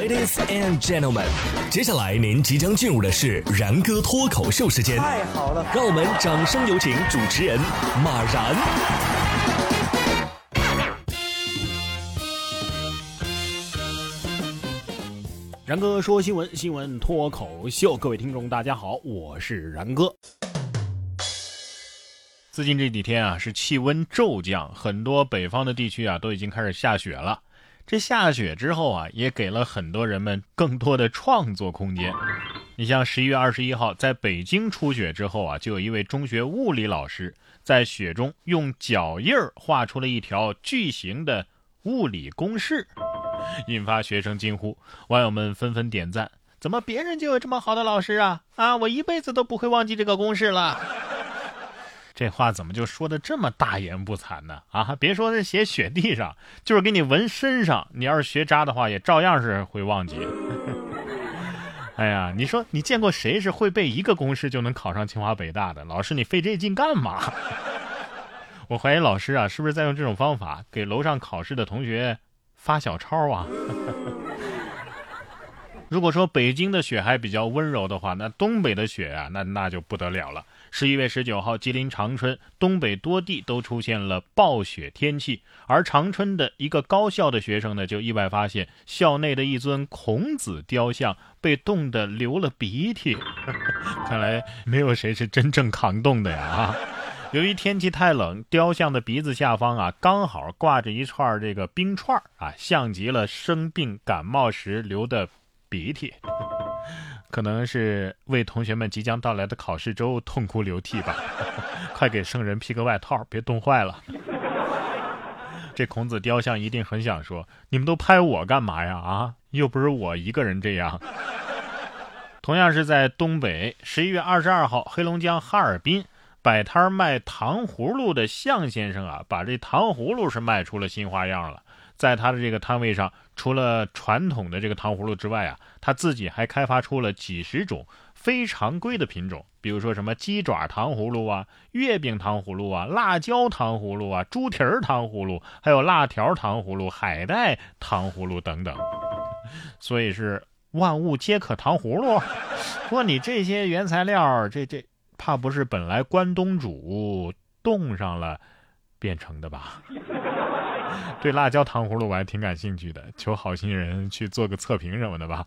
Ladies and gentlemen，接下来您即将进入的是然哥脱口秀时间。太好了，让我们掌声有请主持人马然。然哥说新闻，新闻脱口秀，各位听众大家好，我是然哥。最近这几天啊，是气温骤降，很多北方的地区啊都已经开始下雪了。这下雪之后啊，也给了很多人们更多的创作空间。你像十一月二十一号，在北京初雪之后啊，就有一位中学物理老师在雪中用脚印儿画出了一条巨型的物理公式，引发学生惊呼，网友们纷纷点赞。怎么别人就有这么好的老师啊？啊，我一辈子都不会忘记这个公式了。这话怎么就说的这么大言不惭呢？啊，别说是写雪地上，就是给你纹身上，你要是学渣的话，也照样是会忘记。哎呀，你说你见过谁是会背一个公式就能考上清华北大的？老师，你费这劲干嘛？我怀疑老师啊，是不是在用这种方法给楼上考试的同学发小抄啊？如果说北京的雪还比较温柔的话，那东北的雪啊，那那就不得了了。十一月十九号，吉林长春东北多地都出现了暴雪天气，而长春的一个高校的学生呢，就意外发现校内的一尊孔子雕像被冻得流了鼻涕。看来没有谁是真正抗冻的呀！啊，由于天气太冷，雕像的鼻子下方啊，刚好挂着一串这个冰串啊，像极了生病感冒时流的鼻涕。可能是为同学们即将到来的考试周痛哭流涕吧，快给圣人披个外套，别冻坏了。这孔子雕像一定很想说：“你们都拍我干嘛呀？啊，又不是我一个人这样。”同样是在东北，十一月二十二号，黑龙江哈尔滨摆摊卖糖葫芦的向先生啊，把这糖葫芦是卖出了新花样了。在他的这个摊位上，除了传统的这个糖葫芦之外啊，他自己还开发出了几十种非常规的品种，比如说什么鸡爪糖葫芦啊、月饼糖葫芦啊、辣椒糖葫芦啊、猪蹄儿糖葫芦，还有辣条糖葫芦、海带糖葫芦等等。所以是万物皆可糖葫芦。不过你这些原材料，这这怕不是本来关东煮冻上了变成的吧？对辣椒糖葫芦我还挺感兴趣的，求好心人去做个测评什么的吧。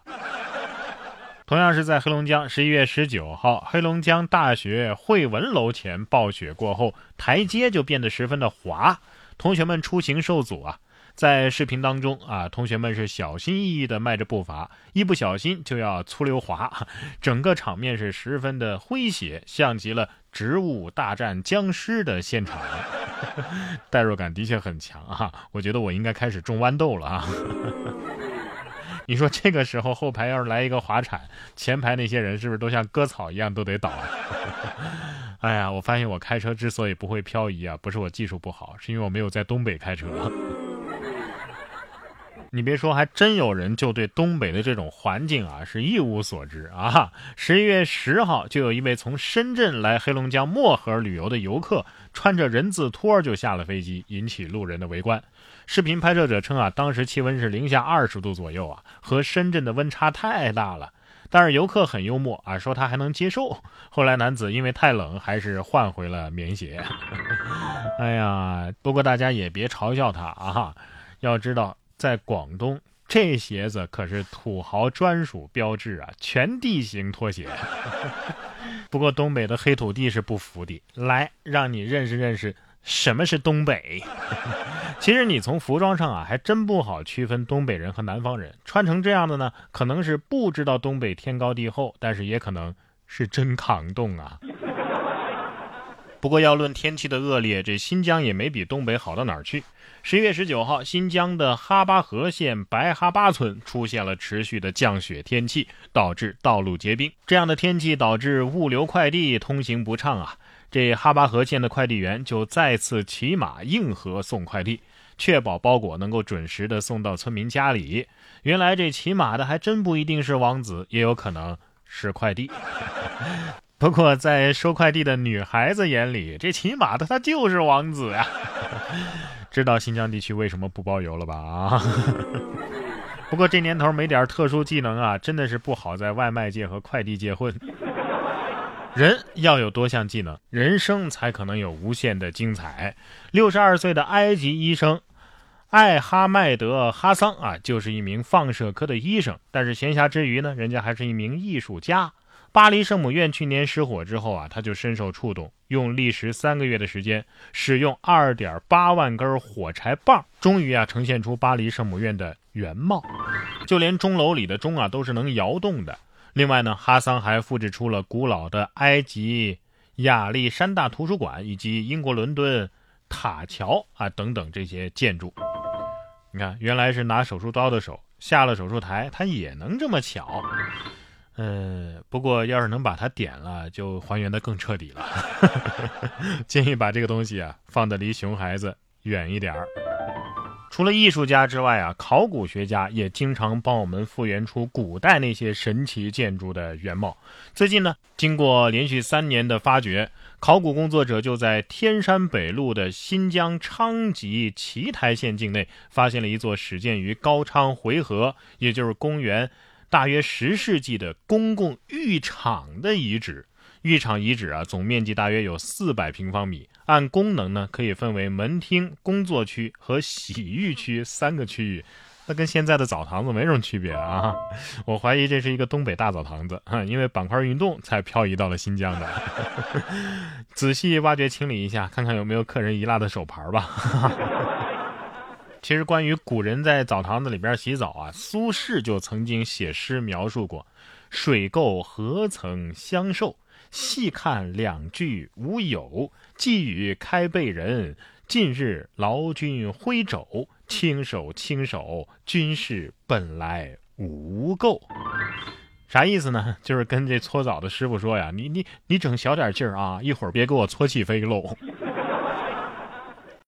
同样是在黑龙江，十一月十九号，黑龙江大学汇文楼前暴雪过后，台阶就变得十分的滑，同学们出行受阻啊。在视频当中啊，同学们是小心翼翼的迈着步伐，一不小心就要粗溜滑，整个场面是十分的诙谐，像极了植物大战僵尸的现场。代入感的确很强啊！我觉得我应该开始种豌豆了啊！你说这个时候后排要是来一个滑铲，前排那些人是不是都像割草一样都得倒？哎呀，我发现我开车之所以不会漂移啊，不是我技术不好，是因为我没有在东北开车。你别说，还真有人就对东北的这种环境啊是一无所知啊！十一月十号，就有一位从深圳来黑龙江漠河旅游的游客，穿着人字拖就下了飞机，引起路人的围观。视频拍摄者称啊，当时气温是零下二十度左右啊，和深圳的温差太大了。但是游客很幽默啊，说他还能接受。后来男子因为太冷，还是换回了棉鞋。哎呀，不过大家也别嘲笑他啊，要知道。在广东，这鞋子可是土豪专属标志啊，全地形拖鞋。不过东北的黑土地是不服的，来让你认识认识什么是东北。其实你从服装上啊，还真不好区分东北人和南方人。穿成这样的呢，可能是不知道东北天高地厚，但是也可能是真抗冻啊。不过要论天气的恶劣，这新疆也没比东北好到哪儿去。十一月十九号，新疆的哈巴河县白哈巴村出现了持续的降雪天气，导致道路结冰。这样的天气导致物流快递通行不畅啊！这哈巴河县的快递员就再次骑马硬核送快递，确保包裹能够准时的送到村民家里。原来这骑马的还真不一定是王子，也有可能是快递。不过，在收快递的女孩子眼里，这骑马的他就是王子呀。知道新疆地区为什么不包邮了吧？啊，不过这年头没点特殊技能啊，真的是不好在外卖界和快递界混。人要有多项技能，人生才可能有无限的精彩。六十二岁的埃及医生艾哈迈德·哈桑啊，就是一名放射科的医生，但是闲暇之余呢，人家还是一名艺术家。巴黎圣母院去年失火之后啊，他就深受触动，用历时三个月的时间，使用二点八万根火柴棒，终于啊呈现出巴黎圣母院的原貌，就连钟楼里的钟啊都是能摇动的。另外呢，哈桑还复制出了古老的埃及亚历山大图书馆以及英国伦敦塔桥啊等等这些建筑。你看，原来是拿手术刀的手下了手术台，他也能这么巧。嗯，不过要是能把它点了，就还原的更彻底了。建议把这个东西啊放的离熊孩子远一点儿。除了艺术家之外啊，考古学家也经常帮我们复原出古代那些神奇建筑的原貌。最近呢，经过连续三年的发掘，考古工作者就在天山北路的新疆昌吉奇台县境内，发现了一座始建于高昌回纥，也就是公元。大约十世纪的公共浴场的遗址，浴场遗址啊，总面积大约有四百平方米，按功能呢可以分为门厅、工作区和洗浴区三个区域，那跟现在的澡堂子没什么区别啊。我怀疑这是一个东北大澡堂子，因为板块运动才漂移到了新疆的。仔细挖掘清理一下，看看有没有客人遗落的手牌吧。其实，关于古人在澡堂子里边洗澡啊，苏轼就曾经写诗描述过：“水垢何曾相受？细看两句无有。寄语开背人，近日劳军挥肘。轻手轻手，君事本来无垢。”啥意思呢？就是跟这搓澡的师傅说呀：“你你你整小点劲儿啊，一会儿别给我搓起飞喽。”